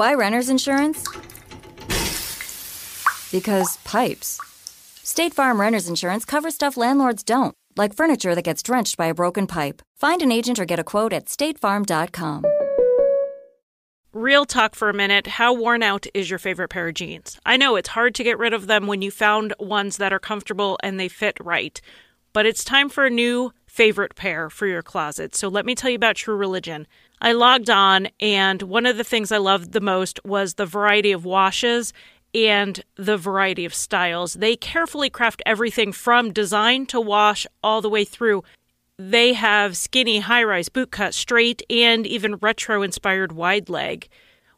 Why renter's insurance? Because pipes. State Farm renter's insurance covers stuff landlords don't, like furniture that gets drenched by a broken pipe. Find an agent or get a quote at statefarm.com. Real talk for a minute. How worn out is your favorite pair of jeans? I know it's hard to get rid of them when you found ones that are comfortable and they fit right, but it's time for a new favorite pair for your closet. So let me tell you about True Religion. I logged on, and one of the things I loved the most was the variety of washes and the variety of styles. They carefully craft everything from design to wash all the way through. They have skinny, high rise, boot cut, straight, and even retro inspired wide leg.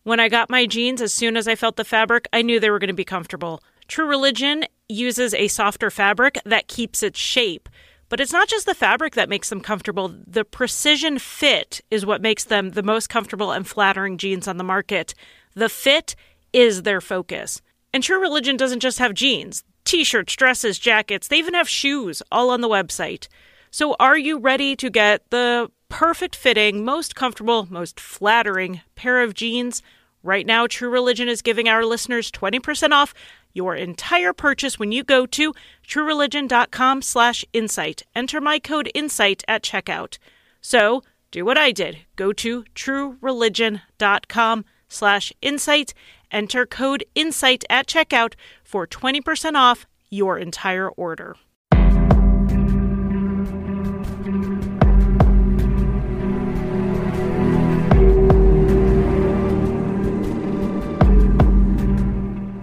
When I got my jeans, as soon as I felt the fabric, I knew they were going to be comfortable. True Religion uses a softer fabric that keeps its shape. But it's not just the fabric that makes them comfortable. The precision fit is what makes them the most comfortable and flattering jeans on the market. The fit is their focus. And True Religion doesn't just have jeans, t shirts, dresses, jackets, they even have shoes all on the website. So, are you ready to get the perfect fitting, most comfortable, most flattering pair of jeans? Right now, True Religion is giving our listeners 20% off your entire purchase when you go to truereligion.com slash insight. Enter my code insight at checkout. So do what I did. Go to truereligion.com slash insight. Enter code insight at checkout for 20% off your entire order.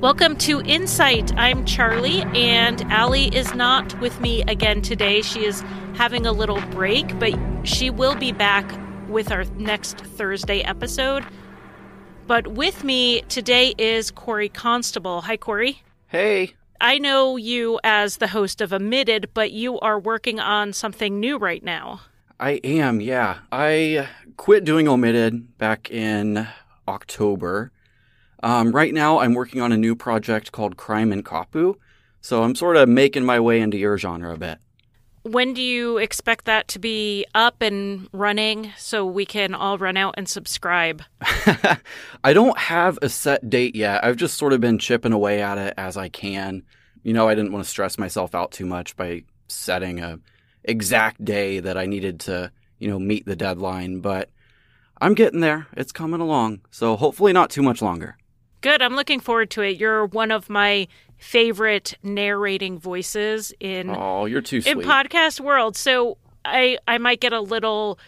Welcome to Insight. I'm Charlie, and Allie is not with me again today. She is having a little break, but she will be back with our next Thursday episode. But with me today is Corey Constable. Hi, Corey. Hey. I know you as the host of Omitted, but you are working on something new right now. I am, yeah. I quit doing Omitted back in October um, right now, I'm working on a new project called Crime and Kapu, so I'm sort of making my way into your genre a bit. When do you expect that to be up and running so we can all run out and subscribe? I don't have a set date yet. I've just sort of been chipping away at it as I can. You know, I didn't want to stress myself out too much by setting a exact day that I needed to, you know, meet the deadline, but I'm getting there. It's coming along. So hopefully not too much longer. Good. I'm looking forward to it. You're one of my favorite narrating voices in Oh, you're too sweet. in podcast world. So I I might get a little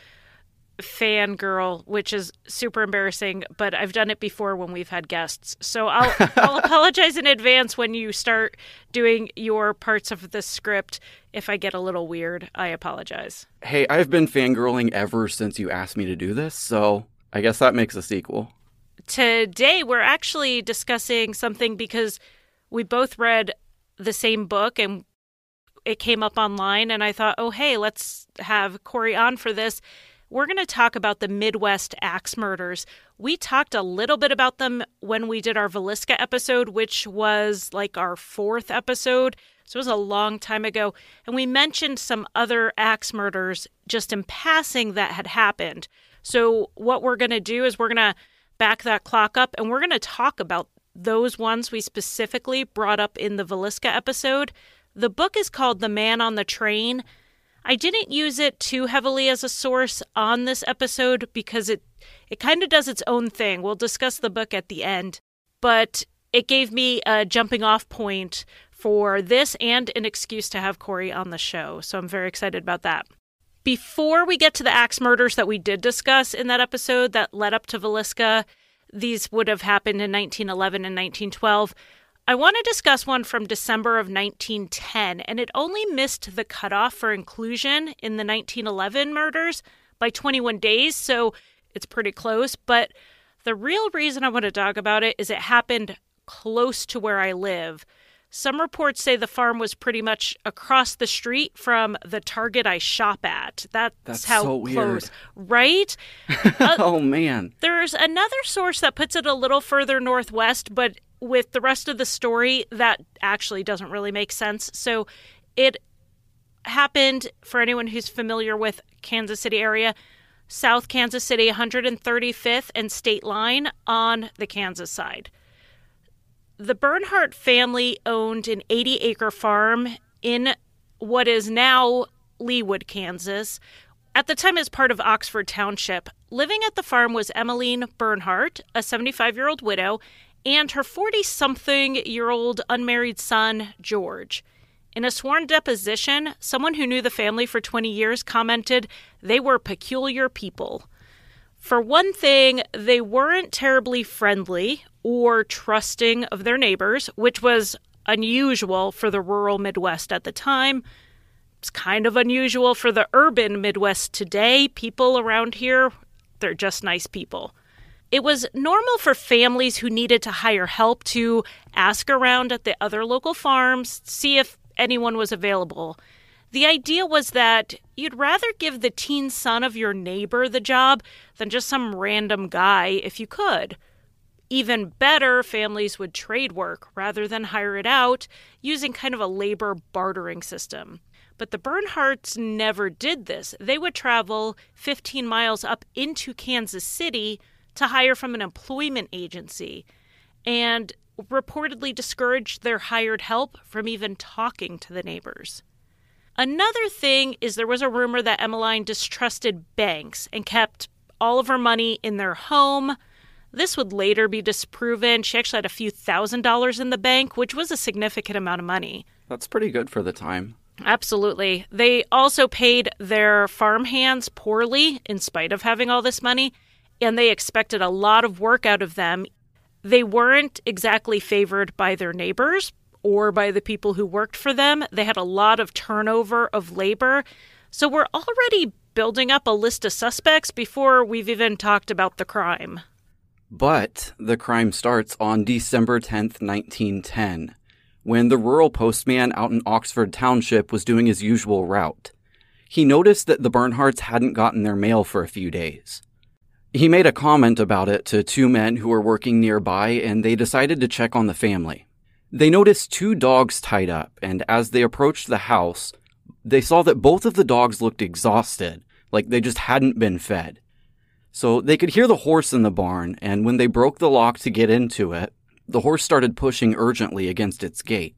fangirl, which is super embarrassing, but I've done it before when we've had guests. So I'll I'll apologize in advance when you start doing your parts of the script. If I get a little weird, I apologize. Hey, I've been fangirling ever since you asked me to do this, so I guess that makes a sequel today we're actually discussing something because we both read the same book and it came up online and I thought, "Oh, hey, let's have Corey on for this." We're going to talk about the Midwest axe murders. We talked a little bit about them when we did our Villisca episode, which was like our fourth episode. So it was a long time ago. And we mentioned some other axe murders just in passing that had happened. So, what we're going to do is we're going to back that clock up, and we're going to talk about those ones we specifically brought up in the Villisca episode. The book is called The Man on the Train. I didn't use it too heavily as a source on this episode because it it kind of does its own thing. We'll discuss the book at the end, but it gave me a jumping off point for this and an excuse to have Corey on the show. So I'm very excited about that. Before we get to the axe murders that we did discuss in that episode that led up to Villisca, these would have happened in 1911 and 1912. I want to discuss one from December of 1910, and it only missed the cutoff for inclusion in the 1911 murders by 21 days, so it's pretty close. But the real reason I want to talk about it is it happened close to where I live. Some reports say the farm was pretty much across the street from the Target I shop at. That's, That's how so close, weird. right? uh, oh man. There's another source that puts it a little further northwest, but with the rest of the story, that actually doesn't really make sense. So it happened for anyone who's familiar with Kansas City area South Kansas City, 135th and State Line on the Kansas side. The Bernhardt family owned an 80 acre farm in what is now Leawood, Kansas. At the time, as part of Oxford Township, living at the farm was Emmeline Bernhardt, a 75 year old widow, and her 40 something year old unmarried son, George. In a sworn deposition, someone who knew the family for 20 years commented they were peculiar people. For one thing, they weren't terribly friendly or trusting of their neighbors, which was unusual for the rural Midwest at the time. It's kind of unusual for the urban Midwest today. People around here, they're just nice people. It was normal for families who needed to hire help to ask around at the other local farms, see if anyone was available. The idea was that you'd rather give the teen son of your neighbor the job than just some random guy if you could. Even better, families would trade work rather than hire it out using kind of a labor bartering system. But the Bernhardts never did this. They would travel 15 miles up into Kansas City to hire from an employment agency. And reportedly discouraged their hired help from even talking to the neighbors. Another thing is there was a rumor that Emmeline distrusted banks and kept all of her money in their home. This would later be disproven. She actually had a few thousand dollars in the bank, which was a significant amount of money. That's pretty good for the time. Absolutely. They also paid their farm hands poorly in spite of having all this money, and they expected a lot of work out of them, they weren't exactly favored by their neighbors or by the people who worked for them. They had a lot of turnover of labor. So we're already building up a list of suspects before we've even talked about the crime. But the crime starts on December 10th, 1910, when the rural postman out in Oxford Township was doing his usual route. He noticed that the Bernhardts hadn't gotten their mail for a few days. He made a comment about it to two men who were working nearby, and they decided to check on the family. They noticed two dogs tied up, and as they approached the house, they saw that both of the dogs looked exhausted, like they just hadn't been fed. So they could hear the horse in the barn, and when they broke the lock to get into it, the horse started pushing urgently against its gate.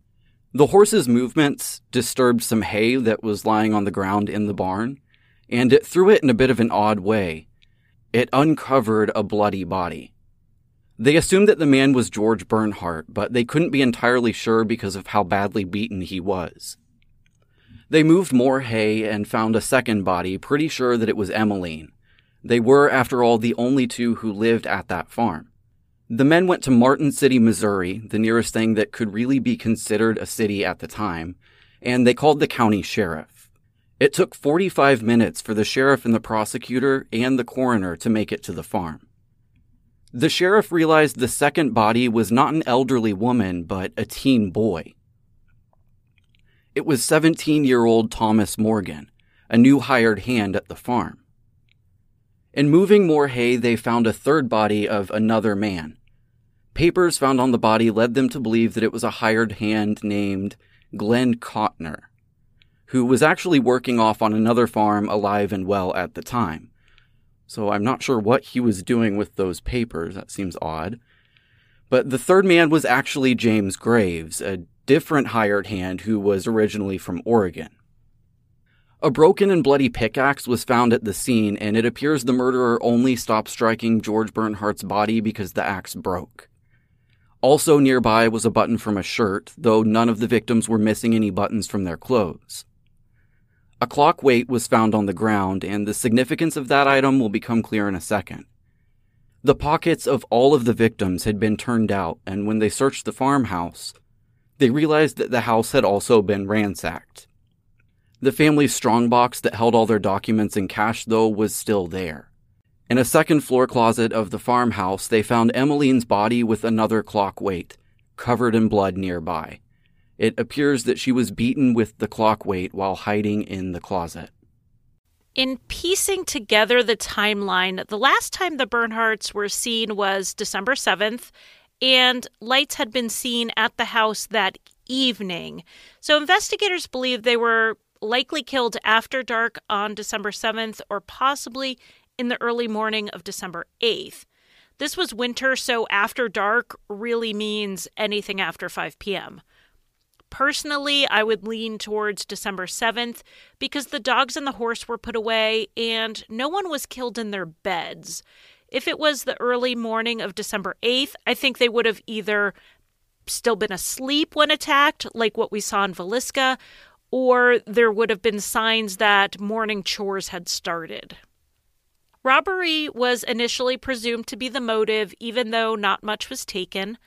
The horse's movements disturbed some hay that was lying on the ground in the barn, and it threw it in a bit of an odd way, it uncovered a bloody body. They assumed that the man was George Bernhardt, but they couldn't be entirely sure because of how badly beaten he was. They moved more hay and found a second body, pretty sure that it was Emmeline. They were, after all, the only two who lived at that farm. The men went to Martin City, Missouri, the nearest thing that could really be considered a city at the time, and they called the county sheriff. It took 45 minutes for the sheriff and the prosecutor and the coroner to make it to the farm. The sheriff realized the second body was not an elderly woman, but a teen boy. It was 17 year old Thomas Morgan, a new hired hand at the farm. In moving more hay, they found a third body of another man. Papers found on the body led them to believe that it was a hired hand named Glenn Cotner who was actually working off on another farm alive and well at the time. So I'm not sure what he was doing with those papers. That seems odd. But the third man was actually James Graves, a different hired hand who was originally from Oregon. A broken and bloody pickaxe was found at the scene, and it appears the murderer only stopped striking George Bernhardt's body because the axe broke. Also nearby was a button from a shirt, though none of the victims were missing any buttons from their clothes. A clock weight was found on the ground, and the significance of that item will become clear in a second. The pockets of all of the victims had been turned out, and when they searched the farmhouse, they realized that the house had also been ransacked. The family's strongbox that held all their documents and cash, though, was still there. In a second floor closet of the farmhouse, they found Emmeline's body with another clock weight, covered in blood nearby. It appears that she was beaten with the clock weight while hiding in the closet. In piecing together the timeline, the last time the Bernhardts were seen was December 7th, and lights had been seen at the house that evening. So investigators believe they were likely killed after dark on December 7th or possibly in the early morning of December 8th. This was winter, so after dark really means anything after 5 p.m. Personally, I would lean towards December 7th because the dogs and the horse were put away and no one was killed in their beds. If it was the early morning of December 8th, I think they would have either still been asleep when attacked, like what we saw in Villisca, or there would have been signs that morning chores had started. Robbery was initially presumed to be the motive, even though not much was taken.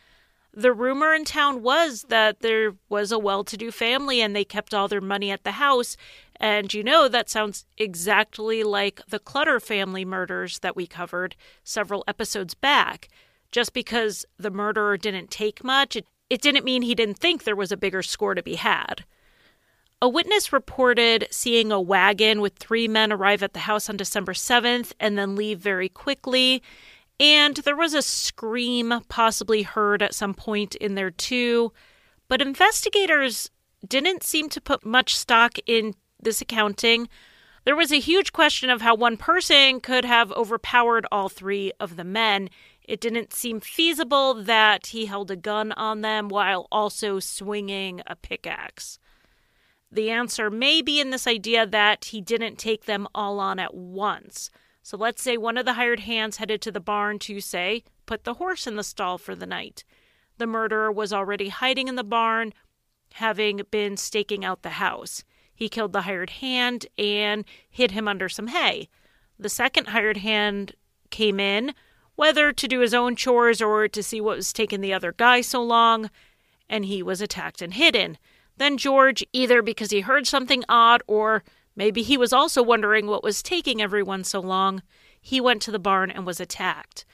The rumor in town was that there was a well to do family and they kept all their money at the house. And you know, that sounds exactly like the Clutter family murders that we covered several episodes back. Just because the murderer didn't take much, it, it didn't mean he didn't think there was a bigger score to be had. A witness reported seeing a wagon with three men arrive at the house on December 7th and then leave very quickly. And there was a scream possibly heard at some point in there too. But investigators didn't seem to put much stock in this accounting. There was a huge question of how one person could have overpowered all three of the men. It didn't seem feasible that he held a gun on them while also swinging a pickaxe. The answer may be in this idea that he didn't take them all on at once. So let's say one of the hired hands headed to the barn to, say, put the horse in the stall for the night. The murderer was already hiding in the barn, having been staking out the house. He killed the hired hand and hid him under some hay. The second hired hand came in, whether to do his own chores or to see what was taking the other guy so long, and he was attacked and hidden. Then George, either because he heard something odd or Maybe he was also wondering what was taking everyone so long. He went to the barn and was attacked.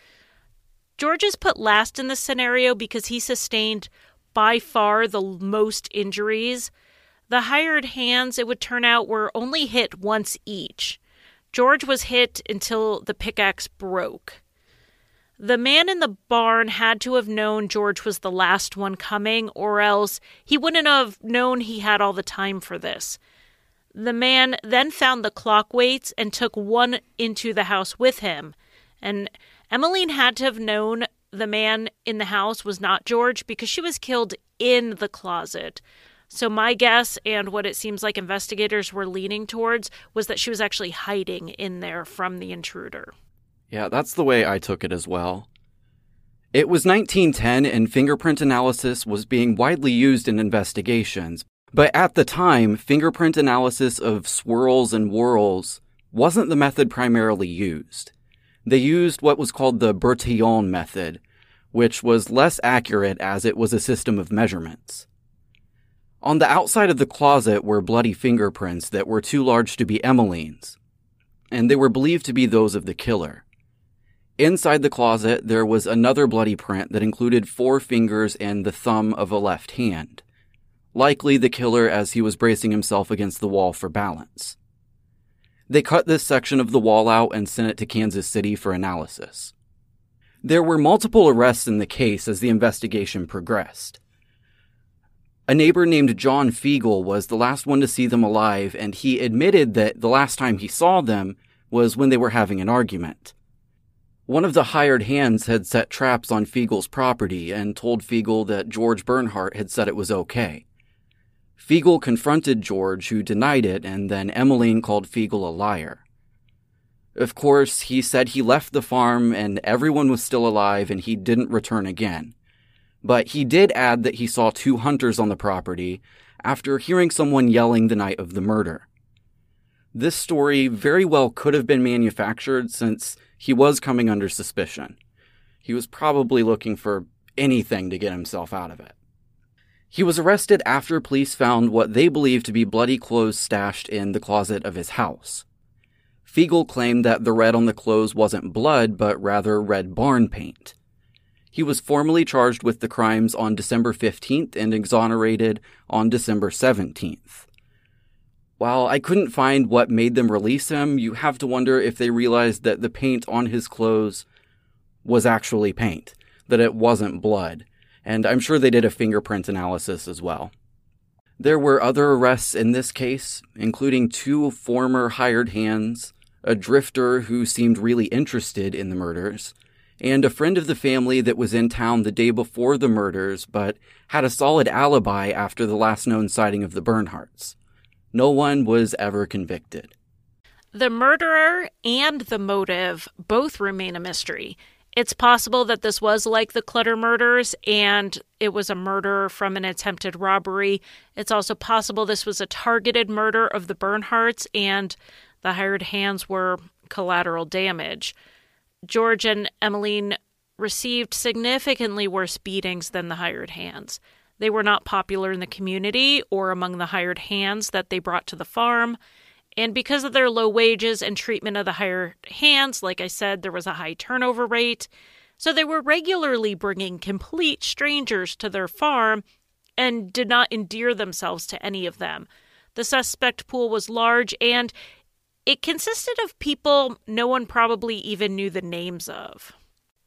George is put last in this scenario because he sustained by far the most injuries. The hired hands, it would turn out, were only hit once each. George was hit until the pickaxe broke. The man in the barn had to have known George was the last one coming, or else he wouldn't have known he had all the time for this. The man then found the clock weights and took one into the house with him. And Emmeline had to have known the man in the house was not George because she was killed in the closet. So, my guess, and what it seems like investigators were leaning towards, was that she was actually hiding in there from the intruder. Yeah, that's the way I took it as well. It was 1910 and fingerprint analysis was being widely used in investigations, but at the time, fingerprint analysis of swirls and whorls wasn't the method primarily used. They used what was called the Bertillon method, which was less accurate as it was a system of measurements. On the outside of the closet were bloody fingerprints that were too large to be Emmeline's, and they were believed to be those of the killer. Inside the closet, there was another bloody print that included four fingers and the thumb of a left hand likely the killer as he was bracing himself against the wall for balance. They cut this section of the wall out and sent it to Kansas City for analysis. There were multiple arrests in the case as the investigation progressed. A neighbor named John Fiegel was the last one to see them alive, and he admitted that the last time he saw them was when they were having an argument. One of the hired hands had set traps on Fiegel's property and told Fiegel that George Bernhardt had said it was okay. Fiegel confronted George, who denied it, and then Emmeline called Fiegel a liar. Of course, he said he left the farm and everyone was still alive and he didn't return again. But he did add that he saw two hunters on the property after hearing someone yelling the night of the murder. This story very well could have been manufactured since he was coming under suspicion. He was probably looking for anything to get himself out of it. He was arrested after police found what they believed to be bloody clothes stashed in the closet of his house. Fiegel claimed that the red on the clothes wasn't blood, but rather red barn paint. He was formally charged with the crimes on December 15th and exonerated on December 17th. While I couldn't find what made them release him, you have to wonder if they realized that the paint on his clothes was actually paint, that it wasn't blood, and I'm sure they did a fingerprint analysis as well. There were other arrests in this case, including two former hired hands, a drifter who seemed really interested in the murders, and a friend of the family that was in town the day before the murders but had a solid alibi after the last known sighting of the Bernhardts. No one was ever convicted. The murderer and the motive both remain a mystery. It's possible that this was like the Clutter murders and it was a murder from an attempted robbery. It's also possible this was a targeted murder of the Bernhardts and the hired hands were collateral damage. George and Emmeline received significantly worse beatings than the hired hands. They were not popular in the community or among the hired hands that they brought to the farm. And because of their low wages and treatment of the hired hands, like I said, there was a high turnover rate. So they were regularly bringing complete strangers to their farm and did not endear themselves to any of them. The suspect pool was large and it consisted of people no one probably even knew the names of.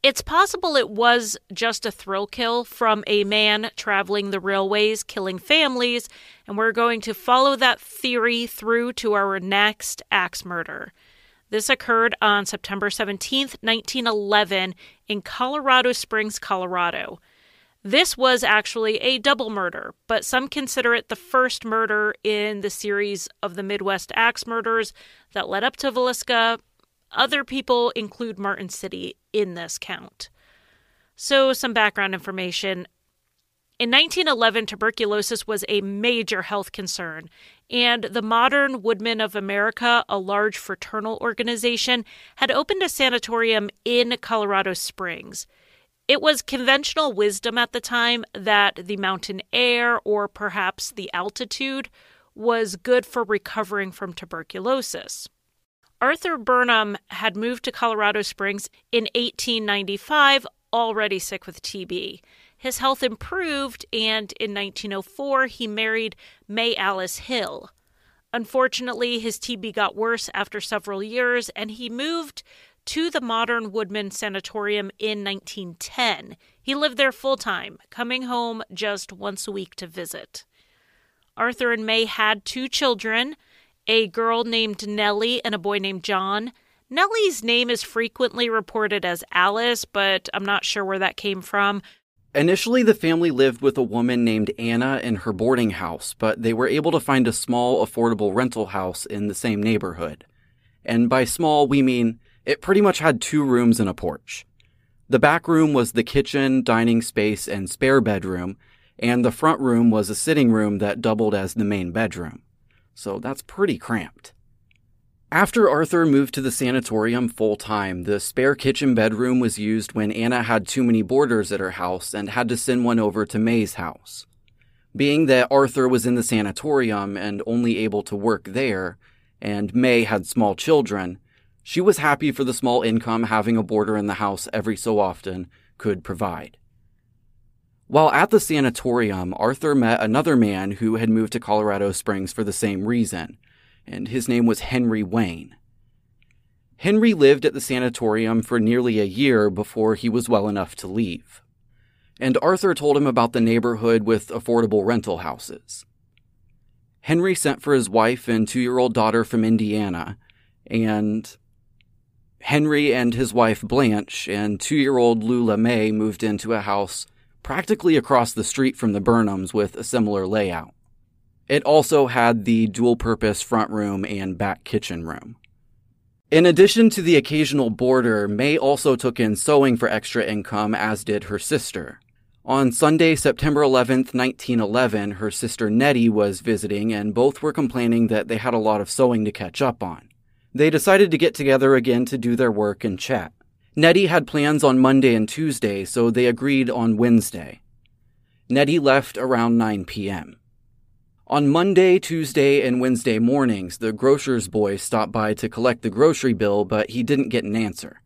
It's possible it was just a thrill kill from a man traveling the railways, killing families, and we're going to follow that theory through to our next axe murder. This occurred on September 17, 1911, in Colorado Springs, Colorado. This was actually a double murder, but some consider it the first murder in the series of the Midwest axe murders that led up to Villisca other people include Martin City in this count. So, some background information. In 1911, tuberculosis was a major health concern, and the Modern Woodmen of America, a large fraternal organization, had opened a sanatorium in Colorado Springs. It was conventional wisdom at the time that the mountain air, or perhaps the altitude, was good for recovering from tuberculosis. Arthur Burnham had moved to Colorado Springs in 1895, already sick with TB. His health improved, and in 1904, he married May Alice Hill. Unfortunately, his TB got worse after several years, and he moved to the Modern Woodmen Sanatorium in 1910. He lived there full time, coming home just once a week to visit. Arthur and May had two children a girl named Nellie and a boy named John. Nellie's name is frequently reported as Alice, but I'm not sure where that came from. Initially, the family lived with a woman named Anna in her boarding house, but they were able to find a small, affordable rental house in the same neighborhood. And by small, we mean it pretty much had two rooms and a porch. The back room was the kitchen, dining space, and spare bedroom, and the front room was a sitting room that doubled as the main bedroom so that's pretty cramped. After Arthur moved to the sanatorium full time, the spare kitchen bedroom was used when Anna had too many boarders at her house and had to send one over to May's house. Being that Arthur was in the sanatorium and only able to work there, and May had small children, she was happy for the small income having a boarder in the house every so often could provide. While at the sanatorium, Arthur met another man who had moved to Colorado Springs for the same reason, and his name was Henry Wayne. Henry lived at the sanatorium for nearly a year before he was well enough to leave. And Arthur told him about the neighborhood with affordable rental houses. Henry sent for his wife and two year old daughter from Indiana, and Henry and his wife Blanche and two year old Lula May moved into a house practically across the street from the Burnhams with a similar layout. It also had the dual purpose front room and back kitchen room. In addition to the occasional boarder, May also took in sewing for extra income, as did her sister. On Sunday, September 11th, 1911, her sister Nettie was visiting, and both were complaining that they had a lot of sewing to catch up on. They decided to get together again to do their work and chat. Nettie had plans on Monday and Tuesday, so they agreed on Wednesday. Nettie left around 9 p.m. On Monday, Tuesday, and Wednesday mornings, the grocer's boy stopped by to collect the grocery bill, but he didn't get an answer.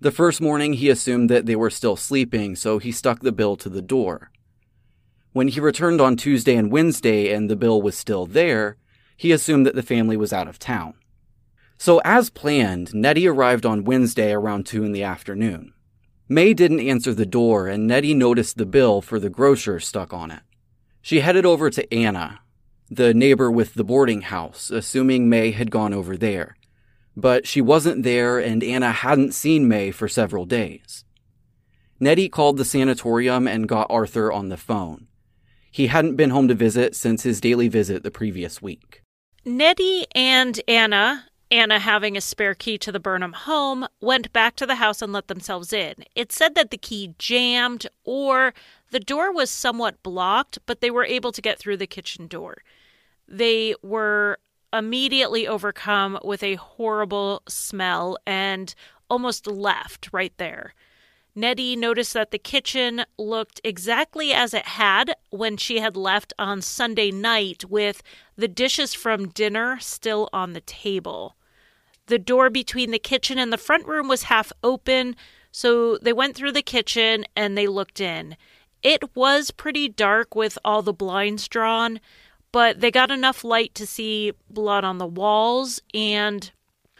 The first morning, he assumed that they were still sleeping, so he stuck the bill to the door. When he returned on Tuesday and Wednesday and the bill was still there, he assumed that the family was out of town. So, as planned, Nettie arrived on Wednesday around 2 in the afternoon. May didn't answer the door, and Nettie noticed the bill for the grocer stuck on it. She headed over to Anna, the neighbor with the boarding house, assuming May had gone over there. but she wasn't there and Anna hadn't seen May for several days. Nettie called the sanatorium and got Arthur on the phone. He hadn't been home to visit since his daily visit the previous week. Nettie and Anna, Anna having a spare key to the Burnham home, went back to the house and let themselves in. It said that the key jammed or the door was somewhat blocked, but they were able to get through the kitchen door. They were immediately overcome with a horrible smell and almost left right there. Nettie noticed that the kitchen looked exactly as it had when she had left on Sunday night, with the dishes from dinner still on the table. The door between the kitchen and the front room was half open, so they went through the kitchen and they looked in. It was pretty dark with all the blinds drawn, but they got enough light to see blood on the walls and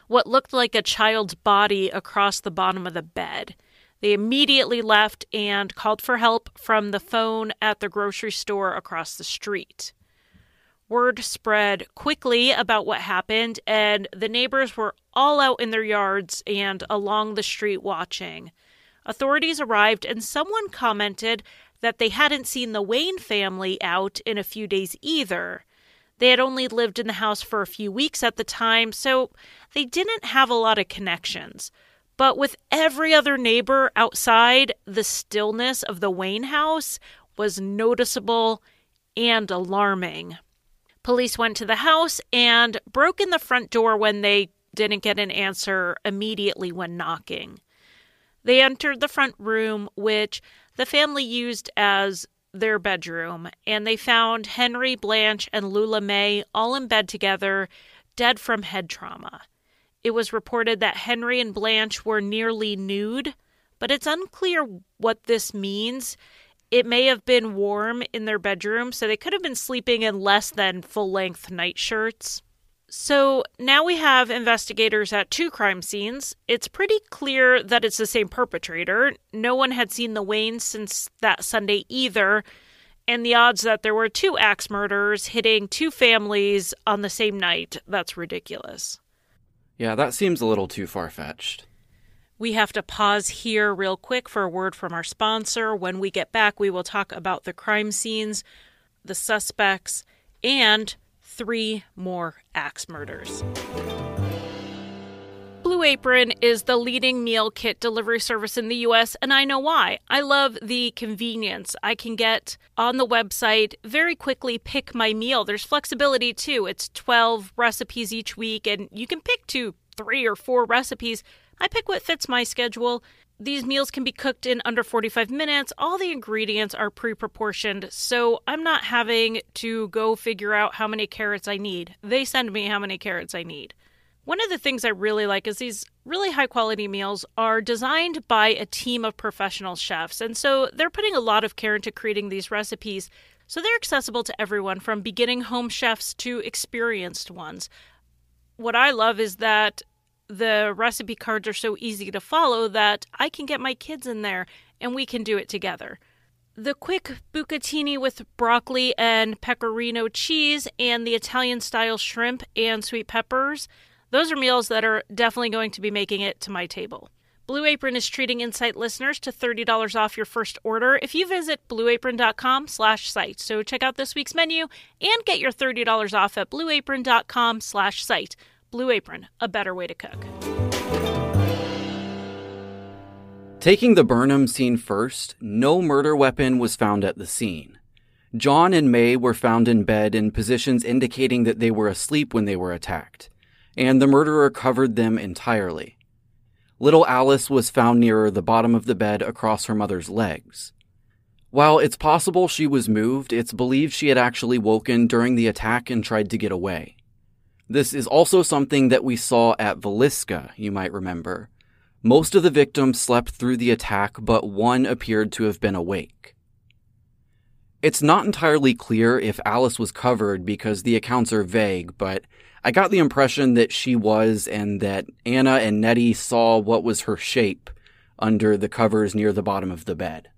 what looked like a child's body across the bottom of the bed. They immediately left and called for help from the phone at the grocery store across the street. Word spread quickly about what happened, and the neighbors were all out in their yards and along the street watching. Authorities arrived, and someone commented that they hadn't seen the Wayne family out in a few days either. They had only lived in the house for a few weeks at the time, so they didn't have a lot of connections. But with every other neighbor outside, the stillness of the Wayne house was noticeable and alarming. Police went to the house and broke in the front door when they didn't get an answer immediately when knocking. They entered the front room, which the family used as their bedroom, and they found Henry, Blanche, and Lula May all in bed together, dead from head trauma. It was reported that Henry and Blanche were nearly nude, but it's unclear what this means. It may have been warm in their bedroom, so they could have been sleeping in less than full length nightshirts. So now we have investigators at two crime scenes. It's pretty clear that it's the same perpetrator. No one had seen the Waynes since that Sunday either, and the odds that there were two axe murders hitting two families on the same night, that's ridiculous. Yeah, that seems a little too far fetched. We have to pause here real quick for a word from our sponsor. When we get back, we will talk about the crime scenes, the suspects, and three more axe murders. Blue Apron is the leading meal kit delivery service in the US, and I know why. I love the convenience. I can get on the website very quickly pick my meal. There's flexibility too. It's 12 recipes each week, and you can pick two, three, or four recipes. I pick what fits my schedule. These meals can be cooked in under 45 minutes. All the ingredients are pre proportioned, so I'm not having to go figure out how many carrots I need. They send me how many carrots I need. One of the things I really like is these really high quality meals are designed by a team of professional chefs. And so they're putting a lot of care into creating these recipes. So they're accessible to everyone from beginning home chefs to experienced ones. What I love is that the recipe cards are so easy to follow that I can get my kids in there and we can do it together. The quick bucatini with broccoli and pecorino cheese and the Italian style shrimp and sweet peppers those are meals that are definitely going to be making it to my table. Blue Apron is treating Insight listeners to $30 off your first order if you visit blueapron.com slash site. So check out this week's menu and get your $30 off at blueapron.com slash site. Blue Apron, a better way to cook. Taking the Burnham scene first, no murder weapon was found at the scene. John and May were found in bed in positions indicating that they were asleep when they were attacked and the murderer covered them entirely. Little Alice was found nearer the bottom of the bed across her mother's legs. While it's possible she was moved, it's believed she had actually woken during the attack and tried to get away. This is also something that we saw at Villisca, you might remember. Most of the victims slept through the attack, but one appeared to have been awake. It's not entirely clear if Alice was covered because the accounts are vague, but I got the impression that she was and that Anna and Nettie saw what was her shape under the covers near the bottom of the bed.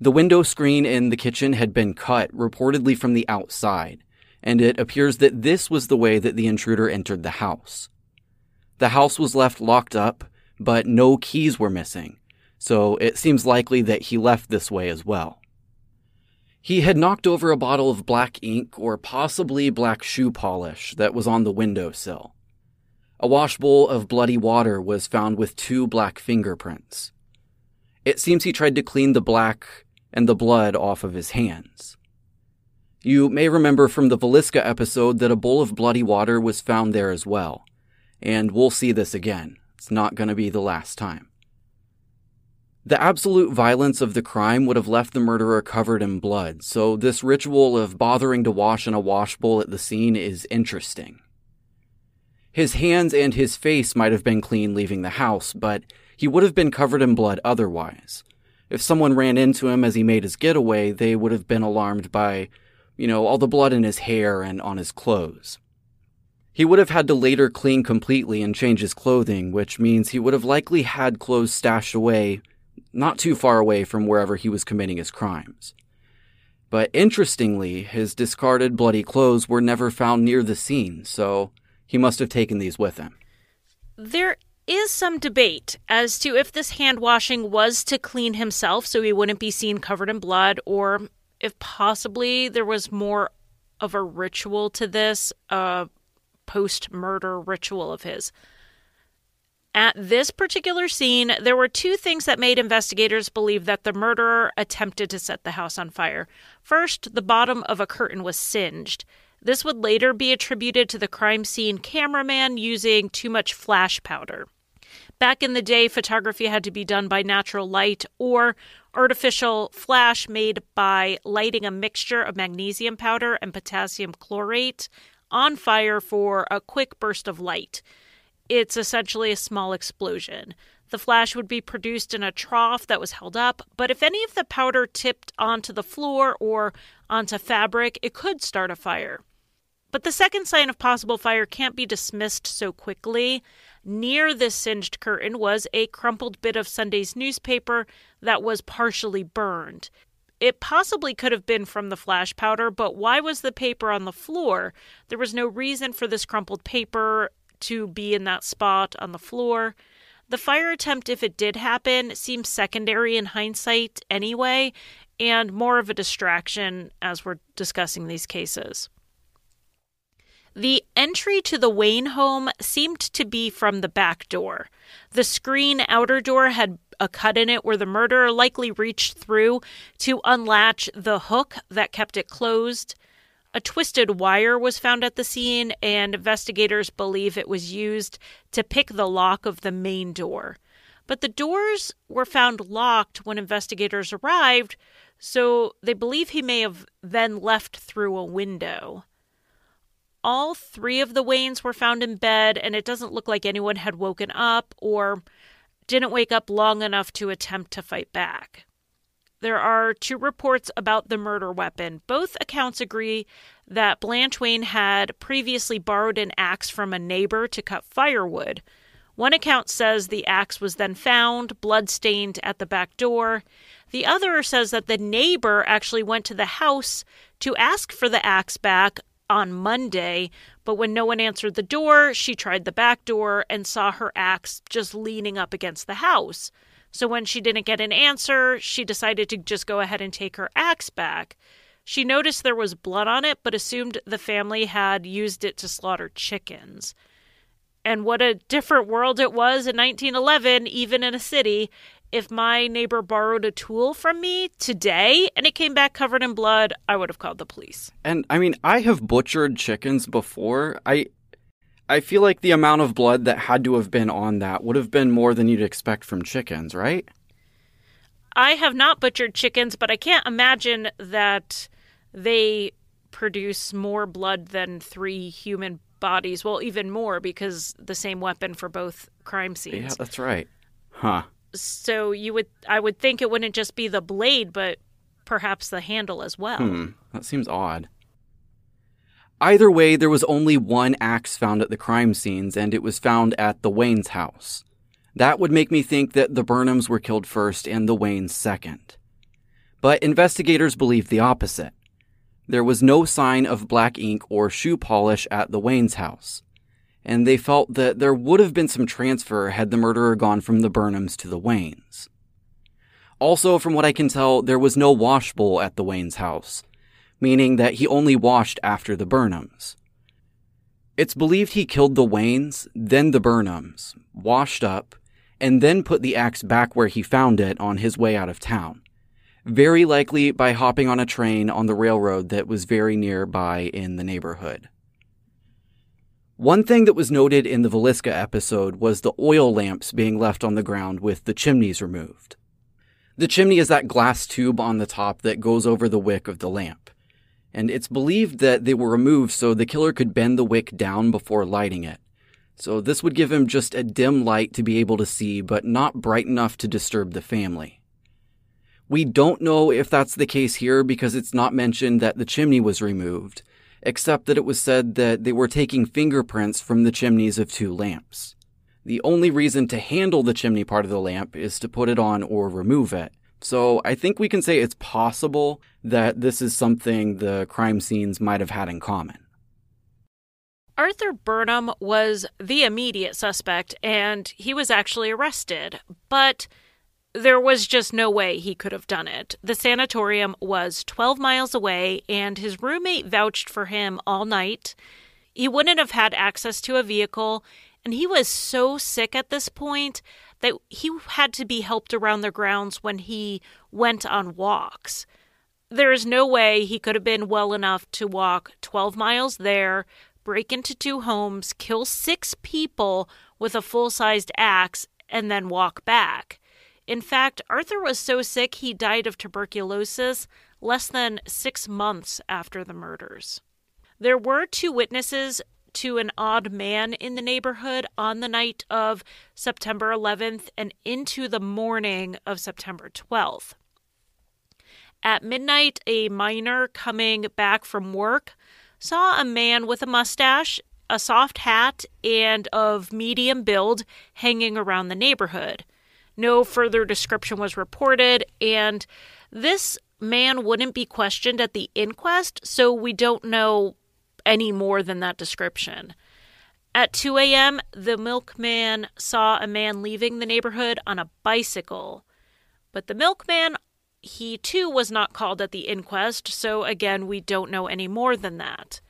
The window screen in the kitchen had been cut, reportedly from the outside, and it appears that this was the way that the intruder entered the house. The house was left locked up, but no keys were missing, so it seems likely that he left this way as well. He had knocked over a bottle of black ink or possibly black shoe polish that was on the windowsill. A washbowl of bloody water was found with two black fingerprints. It seems he tried to clean the black and the blood off of his hands. You may remember from the Villisca episode that a bowl of bloody water was found there as well, and we'll see this again. It's not going to be the last time. The absolute violence of the crime would have left the murderer covered in blood, so this ritual of bothering to wash in a washbowl at the scene is interesting. His hands and his face might have been clean leaving the house, but he would have been covered in blood otherwise. If someone ran into him as he made his getaway, they would have been alarmed by, you know, all the blood in his hair and on his clothes. He would have had to later clean completely and change his clothing, which means he would have likely had clothes stashed away not too far away from wherever he was committing his crimes. But interestingly, his discarded bloody clothes were never found near the scene, so he must have taken these with him. There is some debate as to if this hand washing was to clean himself so he wouldn't be seen covered in blood, or if possibly there was more of a ritual to this, a post murder ritual of his. At this particular scene, there were two things that made investigators believe that the murderer attempted to set the house on fire. First, the bottom of a curtain was singed. This would later be attributed to the crime scene cameraman using too much flash powder. Back in the day, photography had to be done by natural light or artificial flash made by lighting a mixture of magnesium powder and potassium chlorate on fire for a quick burst of light. It's essentially a small explosion. The flash would be produced in a trough that was held up, but if any of the powder tipped onto the floor or onto fabric, it could start a fire. But the second sign of possible fire can't be dismissed so quickly. Near this singed curtain was a crumpled bit of Sunday's newspaper that was partially burned. It possibly could have been from the flash powder, but why was the paper on the floor? There was no reason for this crumpled paper to be in that spot on the floor. The fire attempt, if it did happen, seems secondary in hindsight anyway, and more of a distraction as we're discussing these cases. The entry to the Wayne home seemed to be from the back door. The screen outer door had a cut in it where the murderer likely reached through to unlatch the hook that kept it closed. A twisted wire was found at the scene, and investigators believe it was used to pick the lock of the main door. But the doors were found locked when investigators arrived, so they believe he may have then left through a window. All three of the Waynes were found in bed, and it doesn't look like anyone had woken up or didn't wake up long enough to attempt to fight back. There are two reports about the murder weapon. Both accounts agree that Blanche Wayne had previously borrowed an axe from a neighbor to cut firewood. One account says the axe was then found, bloodstained, at the back door. The other says that the neighbor actually went to the house to ask for the axe back on Monday, but when no one answered the door, she tried the back door and saw her axe just leaning up against the house. So when she didn't get an answer, she decided to just go ahead and take her axe back. She noticed there was blood on it, but assumed the family had used it to slaughter chickens. And what a different world it was in 1911, even in a city. If my neighbor borrowed a tool from me today and it came back covered in blood, I would have called the police. And I mean, I have butchered chickens before. I I feel like the amount of blood that had to have been on that would have been more than you'd expect from chickens, right? I have not butchered chickens, but I can't imagine that they produce more blood than three human bodies. Well, even more because the same weapon for both crime scenes. Yeah, that's right. Huh. So you would I would think it wouldn't just be the blade, but perhaps the handle as well. Hmm. That seems odd. Either way, there was only one axe found at the crime scenes, and it was found at the Wayne's house. That would make me think that the Burnhams were killed first and the Waynes second. But investigators believe the opposite. There was no sign of black ink or shoe polish at the Wayne's house. And they felt that there would have been some transfer had the murderer gone from the Burnhams to the Waynes. Also, from what I can tell, there was no wash bowl at the Waynes' house, meaning that he only washed after the Burnhams. It's believed he killed the Waynes, then the Burnhams, washed up, and then put the axe back where he found it on his way out of town. Very likely by hopping on a train on the railroad that was very nearby in the neighborhood. One thing that was noted in the Villisca episode was the oil lamps being left on the ground with the chimneys removed. The chimney is that glass tube on the top that goes over the wick of the lamp, and it's believed that they were removed so the killer could bend the wick down before lighting it. So this would give him just a dim light to be able to see, but not bright enough to disturb the family. We don't know if that's the case here because it's not mentioned that the chimney was removed, except that it was said that they were taking fingerprints from the chimneys of two lamps. The only reason to handle the chimney part of the lamp is to put it on or remove it. So I think we can say it's possible that this is something the crime scenes might have had in common. Arthur Burnham was the immediate suspect and he was actually arrested, but there was just no way he could have done it. The sanatorium was 12 miles away, and his roommate vouched for him all night. He wouldn't have had access to a vehicle, and he was so sick at this point that he had to be helped around the grounds when he went on walks. There is no way he could have been well enough to walk 12 miles there, break into two homes, kill six people with a full sized axe, and then walk back. In fact, Arthur was so sick he died of tuberculosis less than six months after the murders. There were two witnesses to an odd man in the neighborhood on the night of September 11th and into the morning of September 12th. At midnight, a miner coming back from work saw a man with a mustache, a soft hat, and of medium build hanging around the neighborhood. No further description was reported, and this man wouldn't be questioned at the inquest, so we don't know any more than that description. At 2 a.m., the milkman saw a man leaving the neighborhood on a bicycle. But the milkman, he too was not called at the inquest, so again, we don't know any more than that.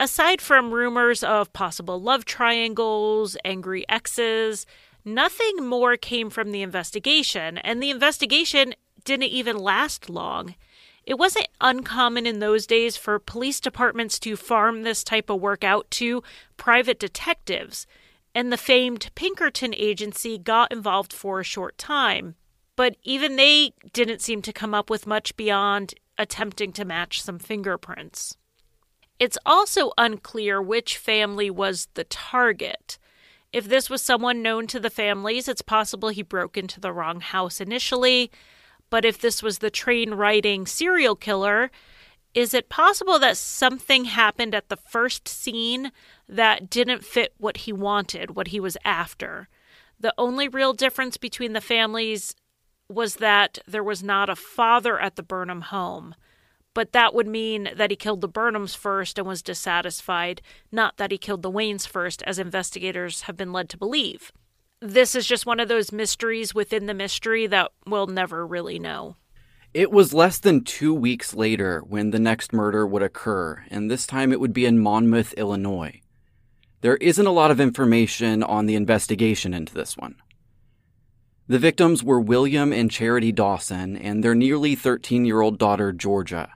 Aside from rumors of possible love triangles, angry exes, Nothing more came from the investigation, and the investigation didn't even last long. It wasn't uncommon in those days for police departments to farm this type of work out to private detectives, and the famed Pinkerton agency got involved for a short time. But even they didn't seem to come up with much beyond attempting to match some fingerprints. It's also unclear which family was the target. If this was someone known to the families, it's possible he broke into the wrong house initially. But if this was the train riding serial killer, is it possible that something happened at the first scene that didn't fit what he wanted, what he was after? The only real difference between the families was that there was not a father at the Burnham home but that would mean that he killed the Burnhams first and was dissatisfied, not that he killed the Waynes first, as investigators have been led to believe. This is just one of those mysteries within the mystery that we'll never really know. It was less than two weeks later when the next murder would occur, and this time it would be in Monmouth, Illinois. There isn't a lot of information on the investigation into this one. The victims were William and Charity Dawson and their nearly 13 year old daughter, Georgia.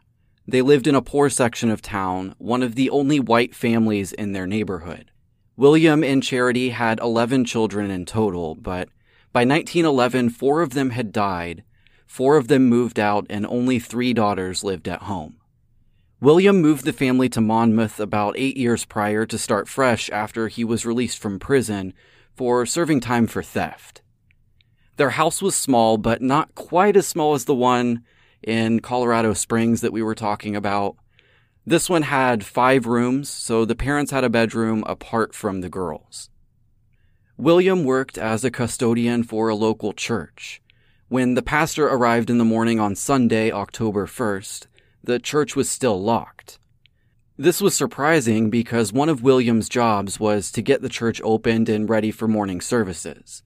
They lived in a poor section of town, one of the only white families in their neighborhood. William and Charity had 11 children in total, but by 1911, four of them had died, four of them moved out, and only three daughters lived at home. William moved the family to Monmouth about eight years prior to start fresh after he was released from prison for serving time for theft. Their house was small, but not quite as small as the one in Colorado Springs that we were talking about. This one had five rooms, so the parents had a bedroom apart from the girls. William worked as a custodian for a local church. When the pastor arrived in the morning on Sunday, October 1st, the church was still locked. This was surprising because one of William's jobs was to get the church opened and ready for morning services.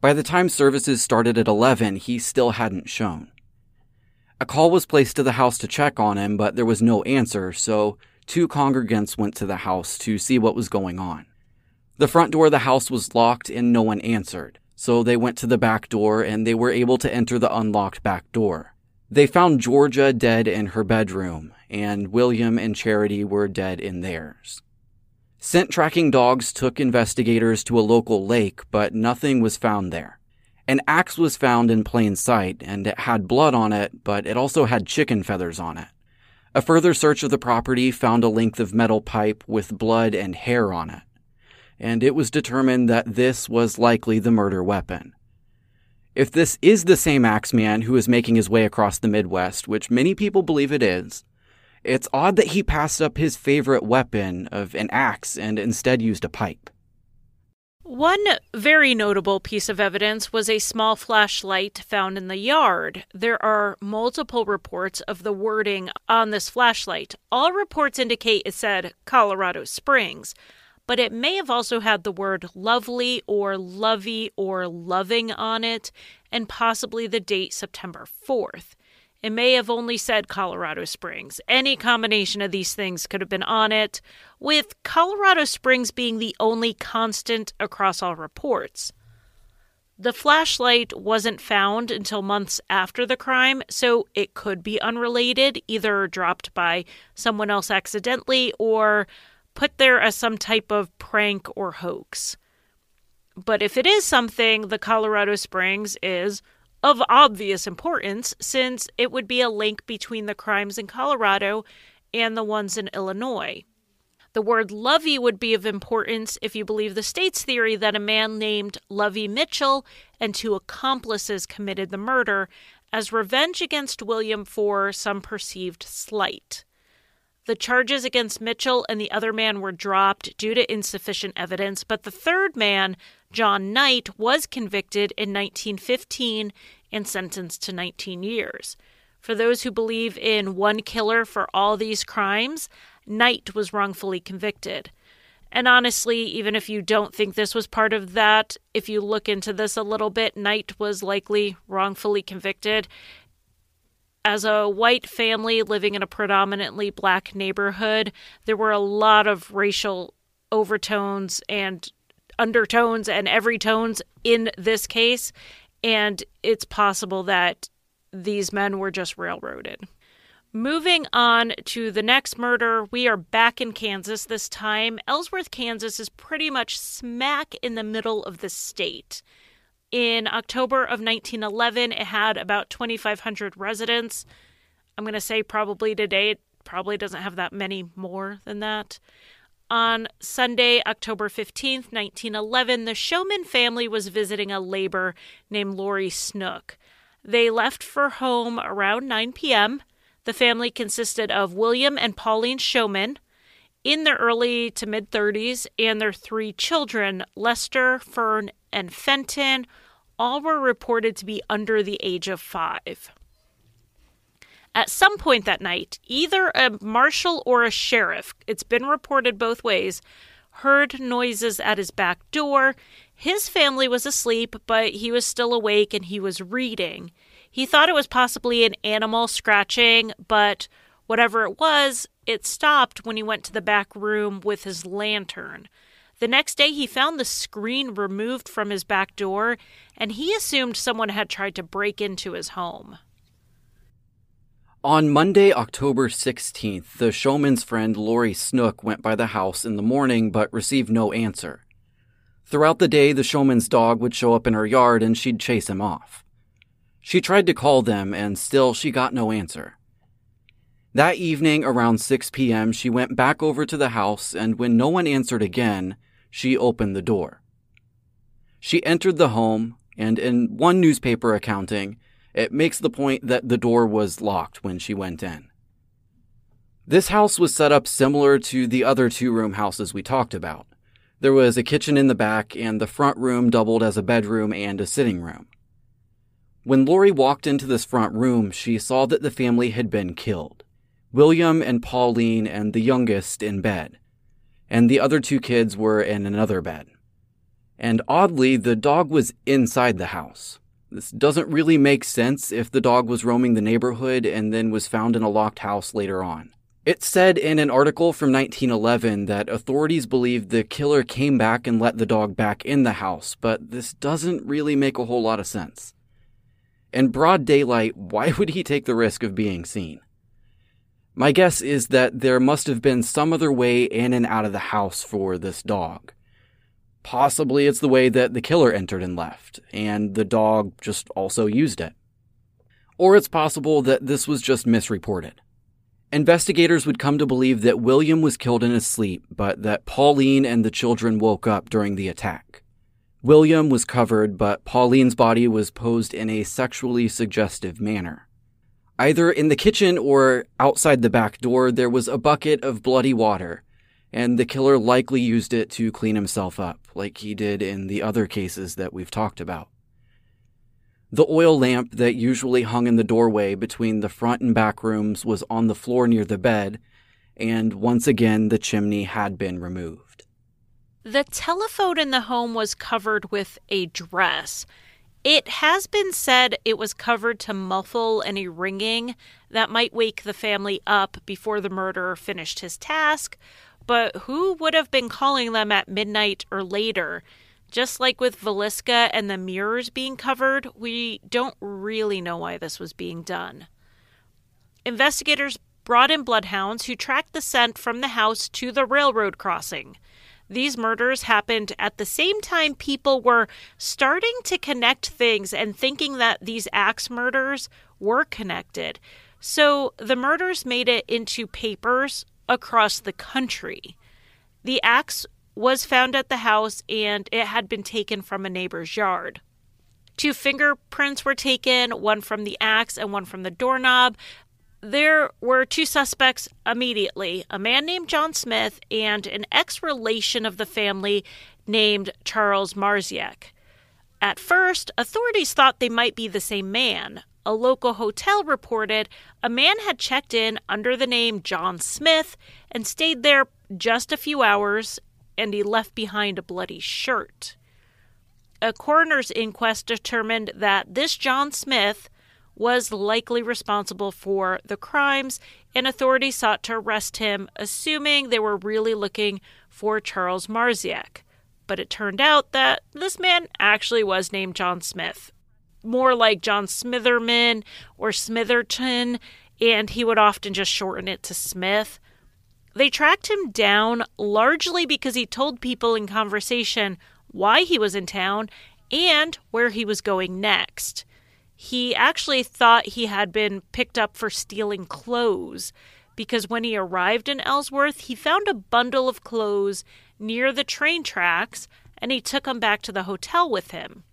By the time services started at 11, he still hadn't shown. A call was placed to the house to check on him, but there was no answer, so two congregants went to the house to see what was going on. The front door of the house was locked and no one answered, so they went to the back door and they were able to enter the unlocked back door. They found Georgia dead in her bedroom, and William and Charity were dead in theirs. Scent tracking dogs took investigators to a local lake, but nothing was found there. An axe was found in plain sight, and it had blood on it, but it also had chicken feathers on it. A further search of the property found a length of metal pipe with blood and hair on it, and it was determined that this was likely the murder weapon. If this is the same Axeman who is making his way across the Midwest, which many people believe it is, it's odd that he passed up his favorite weapon of an axe and instead used a pipe. One very notable piece of evidence was a small flashlight found in the yard. There are multiple reports of the wording on this flashlight. All reports indicate it said Colorado Springs, but it may have also had the word lovely or lovey or loving on it, and possibly the date September 4th. It may have only said Colorado Springs. Any combination of these things could have been on it, with Colorado Springs being the only constant across all reports. The flashlight wasn't found until months after the crime, so it could be unrelated, either dropped by someone else accidentally or put there as some type of prank or hoax. But if it is something, the Colorado Springs is of obvious importance since it would be a link between the crimes in Colorado and the ones in Illinois. The word Lovey would be of importance if you believe the state's theory that a man named Lovey Mitchell and two accomplices committed the murder as revenge against William for some perceived slight. The charges against Mitchell and the other man were dropped due to insufficient evidence, but the third man, John Knight, was convicted in 1915 and sentenced to 19 years. For those who believe in one killer for all these crimes, Knight was wrongfully convicted. And honestly, even if you don't think this was part of that, if you look into this a little bit, Knight was likely wrongfully convicted. As a white family living in a predominantly black neighborhood, there were a lot of racial overtones and undertones and every tones in this case, and it's possible that these men were just railroaded. Moving on to the next murder, we are back in Kansas this time. Ellsworth, Kansas is pretty much smack in the middle of the state. In October of 1911, it had about 2,500 residents. I'm going to say probably today it probably doesn't have that many more than that. On Sunday, October 15th, 1911, the Showman family was visiting a labor named Lori Snook. They left for home around 9 p.m. The family consisted of William and Pauline Showman in their early to mid 30s and their three children, Lester, Fern, and Fenton. All were reported to be under the age of five. At some point that night, either a marshal or a sheriff, it's been reported both ways, heard noises at his back door. His family was asleep, but he was still awake and he was reading. He thought it was possibly an animal scratching, but whatever it was, it stopped when he went to the back room with his lantern. The next day, he found the screen removed from his back door, and he assumed someone had tried to break into his home. On Monday, October 16th, the showman's friend Lori Snook went by the house in the morning but received no answer. Throughout the day, the showman's dog would show up in her yard and she'd chase him off. She tried to call them, and still she got no answer. That evening, around 6 p.m., she went back over to the house, and when no one answered again, she opened the door. She entered the home, and in one newspaper accounting, it makes the point that the door was locked when she went in. This house was set up similar to the other two room houses we talked about. There was a kitchen in the back, and the front room doubled as a bedroom and a sitting room. When Lori walked into this front room, she saw that the family had been killed. William and Pauline and the youngest in bed, and the other two kids were in another bed. And oddly, the dog was inside the house. This doesn't really make sense if the dog was roaming the neighborhood and then was found in a locked house later on. It said in an article from 1911 that authorities believed the killer came back and let the dog back in the house, but this doesn't really make a whole lot of sense. In broad daylight, why would he take the risk of being seen? My guess is that there must have been some other way in and out of the house for this dog. Possibly it's the way that the killer entered and left, and the dog just also used it. Or it's possible that this was just misreported. Investigators would come to believe that William was killed in his sleep, but that Pauline and the children woke up during the attack. William was covered, but Pauline's body was posed in a sexually suggestive manner. Either in the kitchen or outside the back door, there was a bucket of bloody water, and the killer likely used it to clean himself up, like he did in the other cases that we've talked about. The oil lamp that usually hung in the doorway between the front and back rooms was on the floor near the bed, and once again the chimney had been removed. The telephone in the home was covered with a dress. It has been said it was covered to muffle any ringing that might wake the family up before the murderer finished his task, but who would have been calling them at midnight or later? Just like with Villisca and the mirrors being covered, we don't really know why this was being done. Investigators brought in bloodhounds who tracked the scent from the house to the railroad crossing. These murders happened at the same time people were starting to connect things and thinking that these axe murders were connected. So the murders made it into papers across the country. The axe was found at the house and it had been taken from a neighbor's yard. Two fingerprints were taken, one from the axe and one from the doorknob. There were two suspects immediately a man named John Smith and an ex relation of the family named Charles Marziak. At first, authorities thought they might be the same man, a local hotel reported a man had checked in under the name John Smith and stayed there just a few hours, and he left behind a bloody shirt. A coroner's inquest determined that this John Smith was likely responsible for the crimes, and authorities sought to arrest him, assuming they were really looking for Charles Marziak. But it turned out that this man actually was named John Smith, more like John Smitherman or Smitherton, and he would often just shorten it to Smith. They tracked him down largely because he told people in conversation why he was in town and where he was going next. He actually thought he had been picked up for stealing clothes because when he arrived in Ellsworth, he found a bundle of clothes near the train tracks and he took them back to the hotel with him.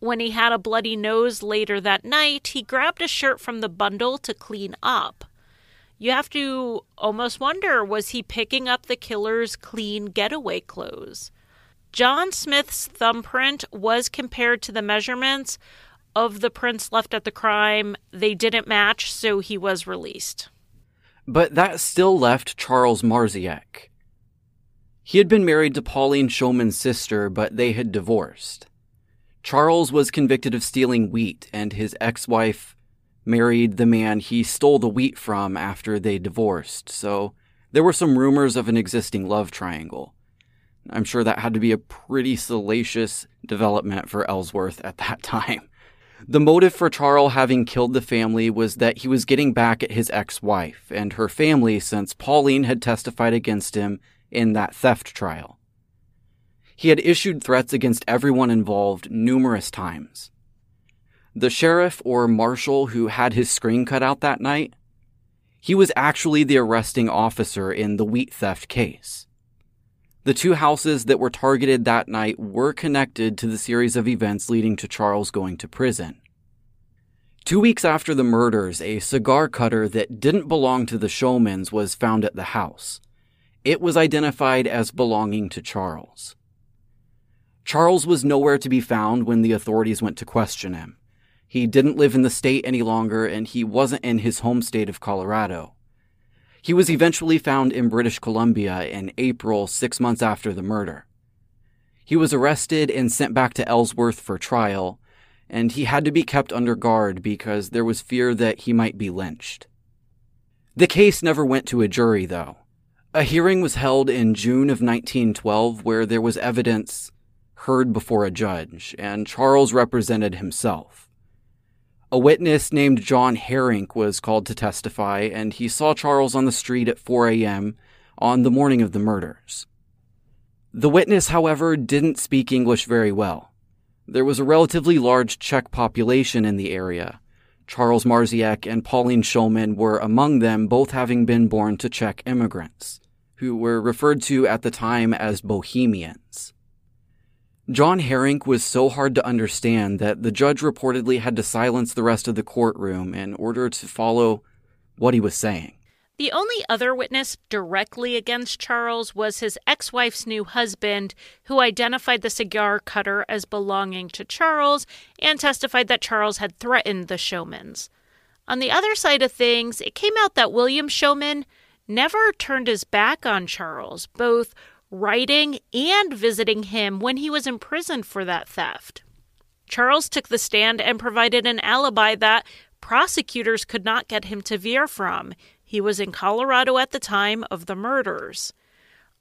When he had a bloody nose later that night, he grabbed a shirt from the bundle to clean up. You have to almost wonder was he picking up the killer's clean getaway clothes? John Smith's thumbprint was compared to the measurements of the prints left at the crime. They didn't match, so he was released. But that still left Charles Marziak. He had been married to Pauline Showman's sister, but they had divorced. Charles was convicted of stealing wheat, and his ex wife married the man he stole the wheat from after they divorced, so there were some rumors of an existing love triangle. I'm sure that had to be a pretty salacious development for Ellsworth at that time. The motive for Charles having killed the family was that he was getting back at his ex wife and her family since Pauline had testified against him in that theft trial. He had issued threats against everyone involved numerous times. The sheriff or marshal who had his screen cut out that night, he was actually the arresting officer in the wheat theft case. The two houses that were targeted that night were connected to the series of events leading to Charles going to prison. Two weeks after the murders, a cigar cutter that didn't belong to the Showmans was found at the house. It was identified as belonging to Charles. Charles was nowhere to be found when the authorities went to question him. He didn't live in the state any longer, and he wasn't in his home state of Colorado. He was eventually found in British Columbia in April, six months after the murder. He was arrested and sent back to Ellsworth for trial, and he had to be kept under guard because there was fear that he might be lynched. The case never went to a jury, though. A hearing was held in June of 1912 where there was evidence heard before a judge, and Charles represented himself. A witness named John Herink was called to testify, and he saw Charles on the street at 4 a.m. on the morning of the murders. The witness, however, didn't speak English very well. There was a relatively large Czech population in the area. Charles Marziek and Pauline Showman were among them, both having been born to Czech immigrants, who were referred to at the time as Bohemians. John Herink was so hard to understand that the judge reportedly had to silence the rest of the courtroom in order to follow what he was saying. The only other witness directly against Charles was his ex wife's new husband, who identified the cigar cutter as belonging to Charles and testified that Charles had threatened the Showmans. On the other side of things, it came out that William Showman never turned his back on Charles, both writing and visiting him when he was imprisoned for that theft. Charles took the stand and provided an alibi that prosecutors could not get him to veer from. He was in Colorado at the time of the murders.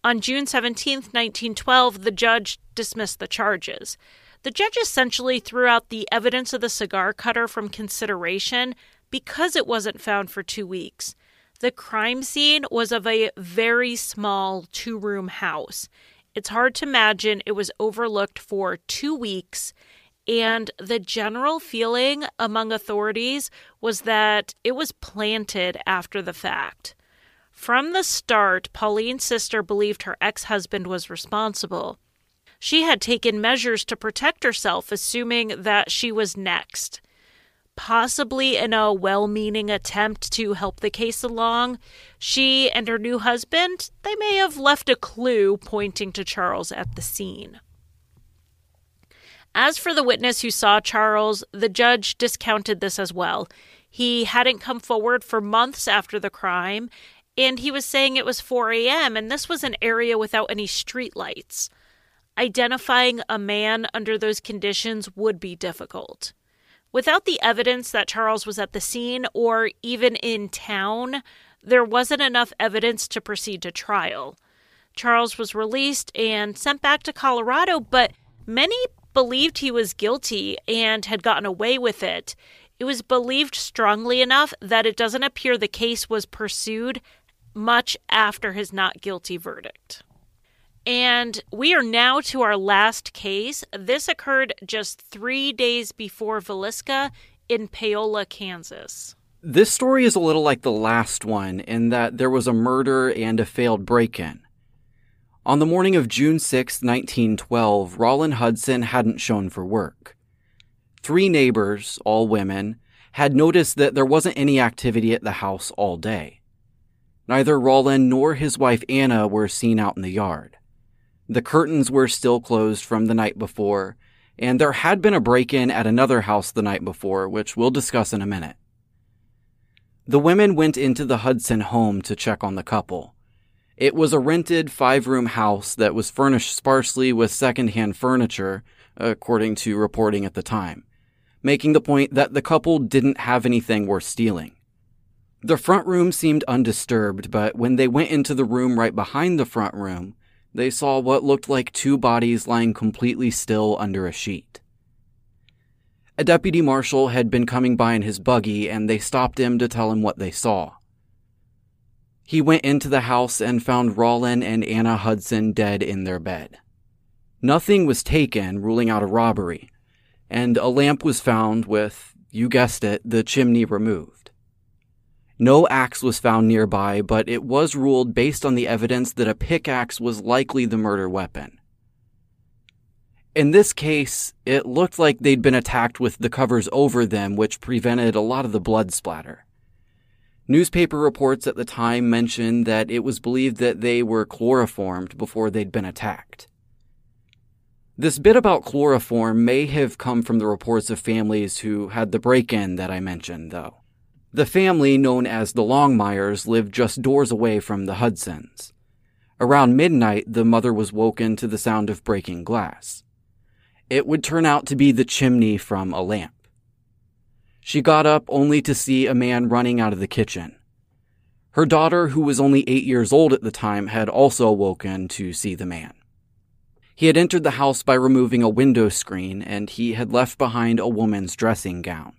On June 17, 1912, the judge dismissed the charges. The judge essentially threw out the evidence of the cigar cutter from consideration because it wasn't found for two weeks. The crime scene was of a very small two room house. It's hard to imagine it was overlooked for two weeks and the general feeling among authorities was that it was planted after the fact. From the start, Pauline's sister believed her ex husband was responsible. She had taken measures to protect herself, assuming that she was next. Possibly in a well meaning attempt to help the case along, she and her new husband, they may have left a clue pointing to Charles at the scene. As for the witness who saw Charles, the judge discounted this as well. He hadn't come forward for months after the crime, and he was saying it was 4 a.m., and this was an area without any streetlights. Identifying a man under those conditions would be difficult. Without the evidence that Charles was at the scene or even in town, there wasn't enough evidence to proceed to trial. Charles was released and sent back to Colorado, but many believed he was guilty and had gotten away with it. It was believed strongly enough that it doesn't appear the case was pursued much after his not guilty verdict. And we are now to our last case. This occurred just three days before Villisca in Paola, Kansas. This story is a little like the last one in that there was a murder and a failed break in. On the morning of June 6, 1912, Rollin Hudson hadn't shown for work. Three neighbors, all women, had noticed that there wasn't any activity at the house all day. Neither Rollin nor his wife Anna were seen out in the yard. The curtains were still closed from the night before, and there had been a break in at another house the night before, which we'll discuss in a minute. The women went into the Hudson home to check on the couple. It was a rented five room house that was furnished sparsely with secondhand furniture, according to reporting at the time, making the point that the couple didn't have anything worth stealing. The front room seemed undisturbed, but when they went into the room right behind the front room, they saw what looked like two bodies lying completely still under a sheet. A deputy marshal had been coming by in his buggy and they stopped him to tell him what they saw. He went into the house and found Rollin and Anna Hudson dead in their bed. Nothing was taken, ruling out a robbery, and a lamp was found with, you guessed it, the chimney removed. No axe was found nearby, but it was ruled based on the evidence that a pickaxe was likely the murder weapon. In this case, it looked like they'd been attacked with the covers over them, which prevented a lot of the blood splatter. Newspaper reports at the time mentioned that it was believed that they were chloroformed before they'd been attacked. This bit about chloroform may have come from the reports of families who had the break in that I mentioned, though. The family, known as the Longmires, lived just doors away from the Hudsons. Around midnight, the mother was woken to the sound of breaking glass. It would turn out to be the chimney from a lamp. She got up only to see a man running out of the kitchen. Her daughter, who was only eight years old at the time, had also woken to see the man. He had entered the house by removing a window screen, and he had left behind a woman's dressing gown.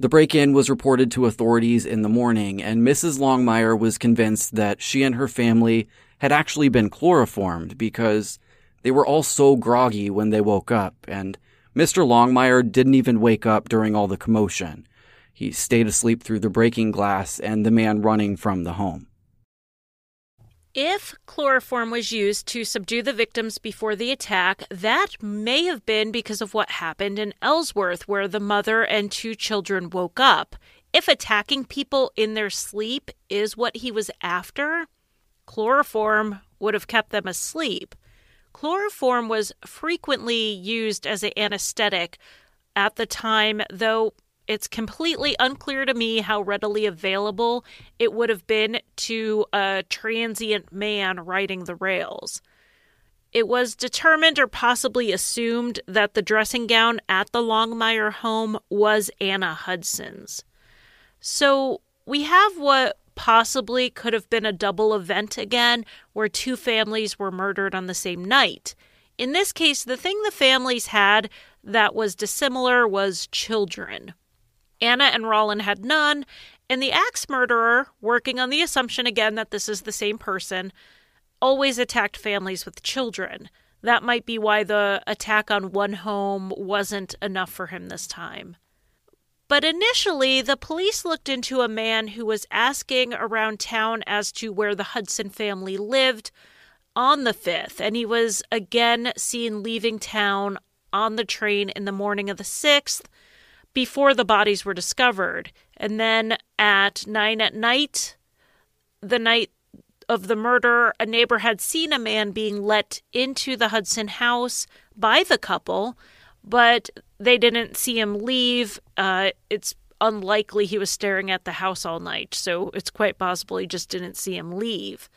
The break in was reported to authorities in the morning, and Mrs. Longmire was convinced that she and her family had actually been chloroformed because they were all so groggy when they woke up, and Mr. Longmire didn't even wake up during all the commotion. He stayed asleep through the breaking glass and the man running from the home. If chloroform was used to subdue the victims before the attack, that may have been because of what happened in Ellsworth, where the mother and two children woke up. If attacking people in their sleep is what he was after, chloroform would have kept them asleep. Chloroform was frequently used as an anesthetic at the time, though it's completely unclear to me how readily available it would have been to a transient man riding the rails. It was determined or possibly assumed that the dressing gown at the Longmire home was Anna Hudson's. So we have what possibly could have been a double event again, where two families were murdered on the same night. In this case, the thing the families had that was dissimilar was children. Anna and Rollin had none, and the axe murderer, working on the assumption again that this is the same person, always attacked families with children. That might be why the attack on one home wasn't enough for him this time. But initially, the police looked into a man who was asking around town as to where the Hudson family lived on the 5th, and he was again seen leaving town on the train in the morning of the 6th before the bodies were discovered. And then at 9 at night, the night of the murder, a neighbor had seen a man being let into the Hudson house by the couple but they didn't see him leave. Uh, it's unlikely he was staring at the house all night, so it's quite possible he just didn't see him leave.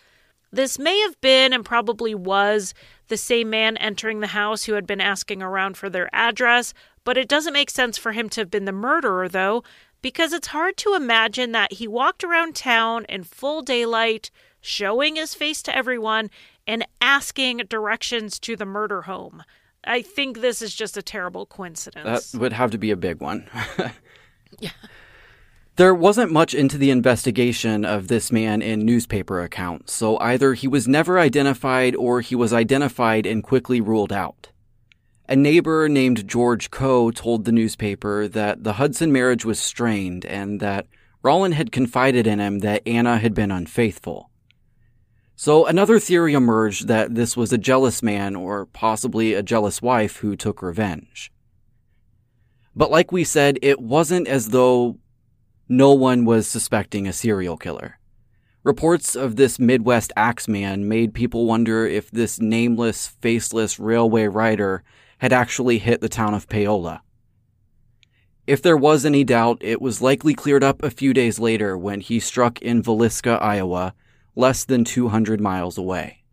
This may have been and probably was the same man entering the house who had been asking around for their address, but it doesn't make sense for him to have been the murderer, though, because it's hard to imagine that he walked around town in full daylight, showing his face to everyone, and asking directions to the murder home. I think this is just a terrible coincidence. That would have to be a big one. yeah. There wasn't much into the investigation of this man in newspaper accounts, so either he was never identified or he was identified and quickly ruled out. A neighbor named George Coe told the newspaper that the Hudson marriage was strained and that Rollin had confided in him that Anna had been unfaithful. So another theory emerged that this was a jealous man or possibly a jealous wife who took revenge. But like we said, it wasn't as though no one was suspecting a serial killer. Reports of this Midwest axeman made people wonder if this nameless, faceless railway rider had actually hit the town of Paola. If there was any doubt, it was likely cleared up a few days later when he struck in Villisca, Iowa, less than 200 miles away.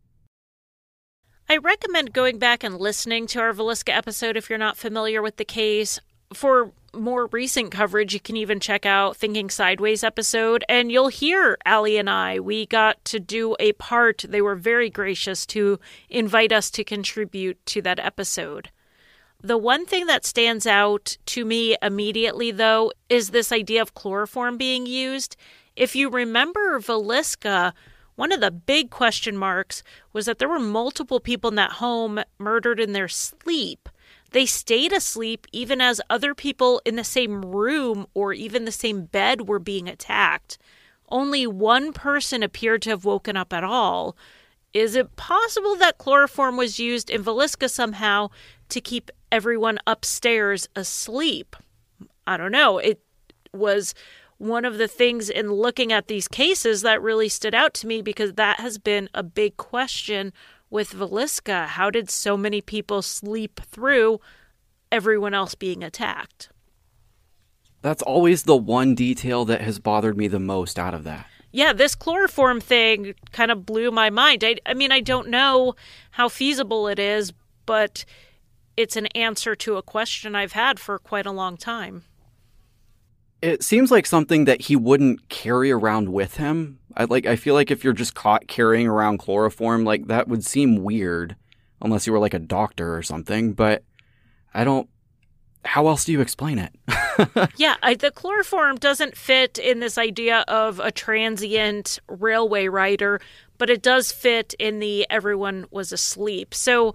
I recommend going back and listening to our Villisca episode if you're not familiar with the case. For more recent coverage, you can even check out Thinking Sideways episode, and you'll hear Ali and I. We got to do a part. They were very gracious to invite us to contribute to that episode. The one thing that stands out to me immediately, though, is this idea of chloroform being used. If you remember Villisca, one of the big question marks was that there were multiple people in that home murdered in their sleep. They stayed asleep even as other people in the same room or even the same bed were being attacked. Only one person appeared to have woken up at all. Is it possible that chloroform was used in Villisca somehow to keep everyone upstairs asleep? I don't know. It was one of the things in looking at these cases that really stood out to me because that has been a big question with Villisca. How did so many people sleep through everyone else being attacked? That's always the one detail that has bothered me the most out of that. Yeah, this chloroform thing kind of blew my mind. I, I mean, I don't know how feasible it is, but it's an answer to a question I've had for quite a long time. It seems like something that he wouldn't carry around with him. I like I feel like if you're just caught carrying around chloroform, like that would seem weird unless you were like a doctor or something, but I don't how else do you explain it? yeah, I, the chloroform doesn't fit in this idea of a transient railway rider, but it does fit in the everyone was asleep. So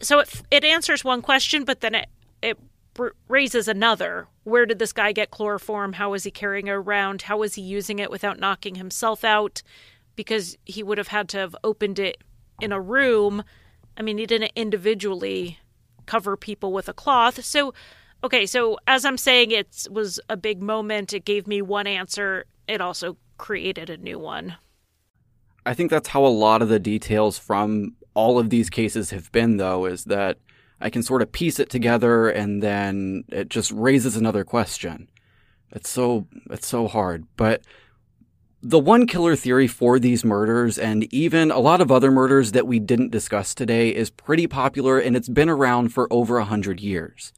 so it it answers one question, but then it it raises another. Where did this guy get chloroform? How was he carrying it around? How was he using it without knocking himself out? Because he would have had to have opened it in a room. I mean, he didn't individually cover people with a cloth. So, okay, so as I'm saying, it was a big moment. It gave me one answer. It also created a new one. I think that's how a lot of the details from all of these cases have been, though, is that I can sort of piece it together and then it just raises another question. It's so it's so hard. But the one killer theory for these murders and even a lot of other murders that we didn't discuss today is pretty popular and it's been around for over a hundred years.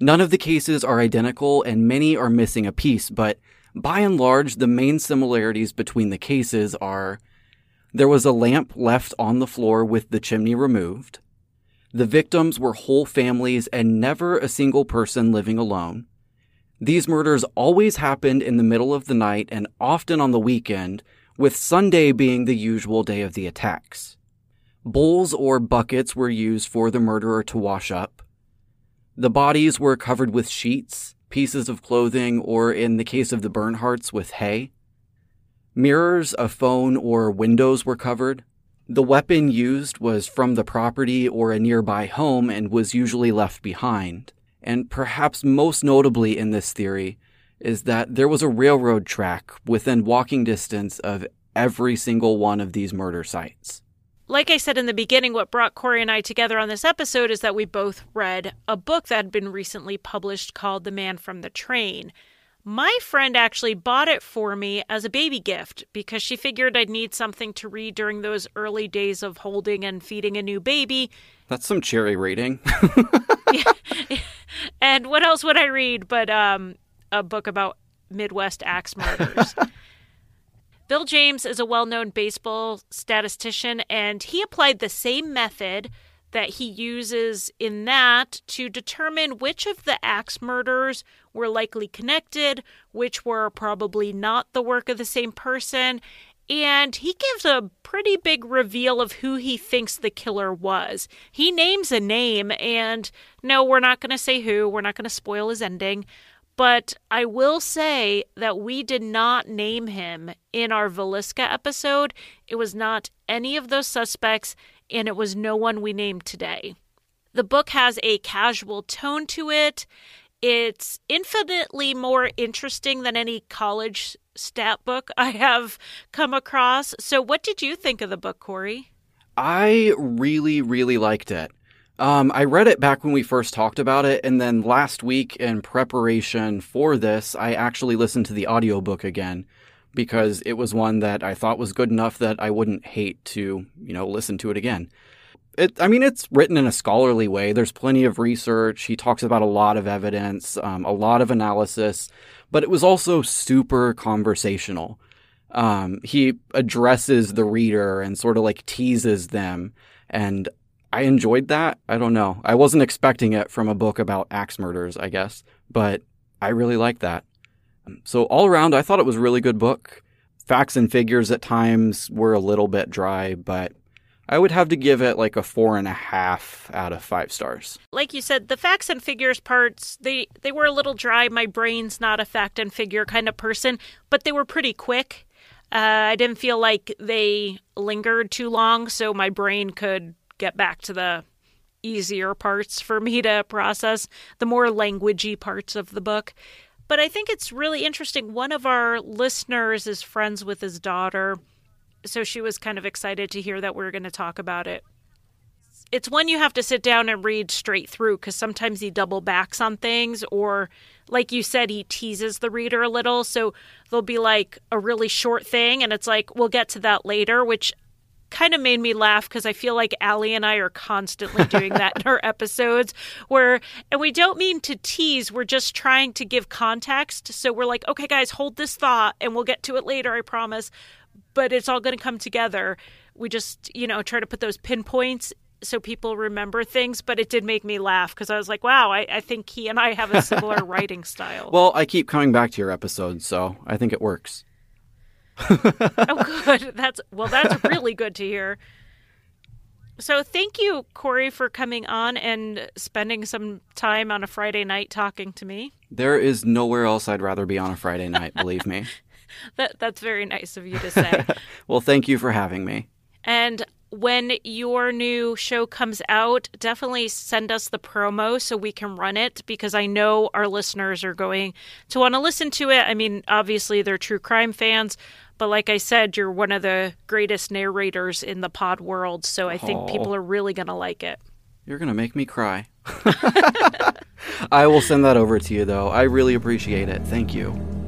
None of the cases are identical and many are missing a piece, but by and large, the main similarities between the cases are there was a lamp left on the floor with the chimney removed. The victims were whole families and never a single person living alone. These murders always happened in the middle of the night and often on the weekend, with Sunday being the usual day of the attacks. Bowls or buckets were used for the murderer to wash up. The bodies were covered with sheets, pieces of clothing, or in the case of the Bernhardts, with hay. Mirrors, a phone, or windows were covered. The weapon used was from the property or a nearby home and was usually left behind. And perhaps most notably in this theory is that there was a railroad track within walking distance of every single one of these murder sites. Like I said in the beginning, what brought Corey and I together on this episode is that we both read a book that had been recently published called The Man from the Train. My friend actually bought it for me as a baby gift because she figured I'd need something to read during those early days of holding and feeding a new baby. That's some cherry reading. yeah. And what else would I read but um, a book about Midwest axe murders? Bill James is a well known baseball statistician, and he applied the same method that he uses in that to determine which of the axe murders were likely connected, which were probably not the work of the same person. And he gives a pretty big reveal of who he thinks the killer was. He names a name, and no, we're not going to say who, we're not going to spoil his ending. But I will say that we did not name him in our Villisca episode. It was not any of those suspects and it was no one we named today. The book has a casual tone to it. It's infinitely more interesting than any college stat book I have come across. So, what did you think of the book, Corey? I really, really liked it. Um, I read it back when we first talked about it, and then last week in preparation for this, I actually listened to the audiobook again because it was one that I thought was good enough that I wouldn't hate to, you know, listen to it again. It, I mean, it's written in a scholarly way. There's plenty of research. He talks about a lot of evidence, um, a lot of analysis, but it was also super conversational. Um, he addresses the reader and sort of like teases them. And I enjoyed that. I don't know. I wasn't expecting it from a book about axe murders, I guess, but I really liked that. So all around, I thought it was a really good book. Facts and figures at times were a little bit dry, but I would have to give it like a four and a half out of five stars. Like you said, the facts and figures parts they they were a little dry. My brain's not a fact and figure kind of person, but they were pretty quick. Uh, I didn't feel like they lingered too long, so my brain could get back to the easier parts for me to process, the more languagey parts of the book. But I think it's really interesting. One of our listeners is friends with his daughter. So she was kind of excited to hear that we are going to talk about it. It's one you have to sit down and read straight through because sometimes he double backs on things or like you said, he teases the reader a little. So there'll be like a really short thing, and it's like, we'll get to that later, which kind of made me laugh because I feel like Allie and I are constantly doing that in our episodes where and we don't mean to tease, we're just trying to give context. So we're like, okay guys, hold this thought and we'll get to it later, I promise. But it's all going to come together. We just, you know, try to put those pinpoints so people remember things, but it did make me laugh because I was like, wow, I, I, think he and I have a similar writing style. Well, I keep coming back to your episodes, so I think it works. oh, good. That's well. That's really good to hear. So, thank you, Corey, for coming on and spending some time on a Friday night talking to me. There is nowhere else I'd rather be on a Friday night. believe me. that that's very nice of you to say. well, thank you for having me. And when your new show comes out, definitely send us the promo so we can run it because I know our listeners are going to want to listen to it. I mean, obviously, they're true crime fans, but like I said, you're one of the greatest narrators in the pod world. So I think people are really going to like it. You're going to make me cry. I will send that over to you, though. I really appreciate it. Thank you.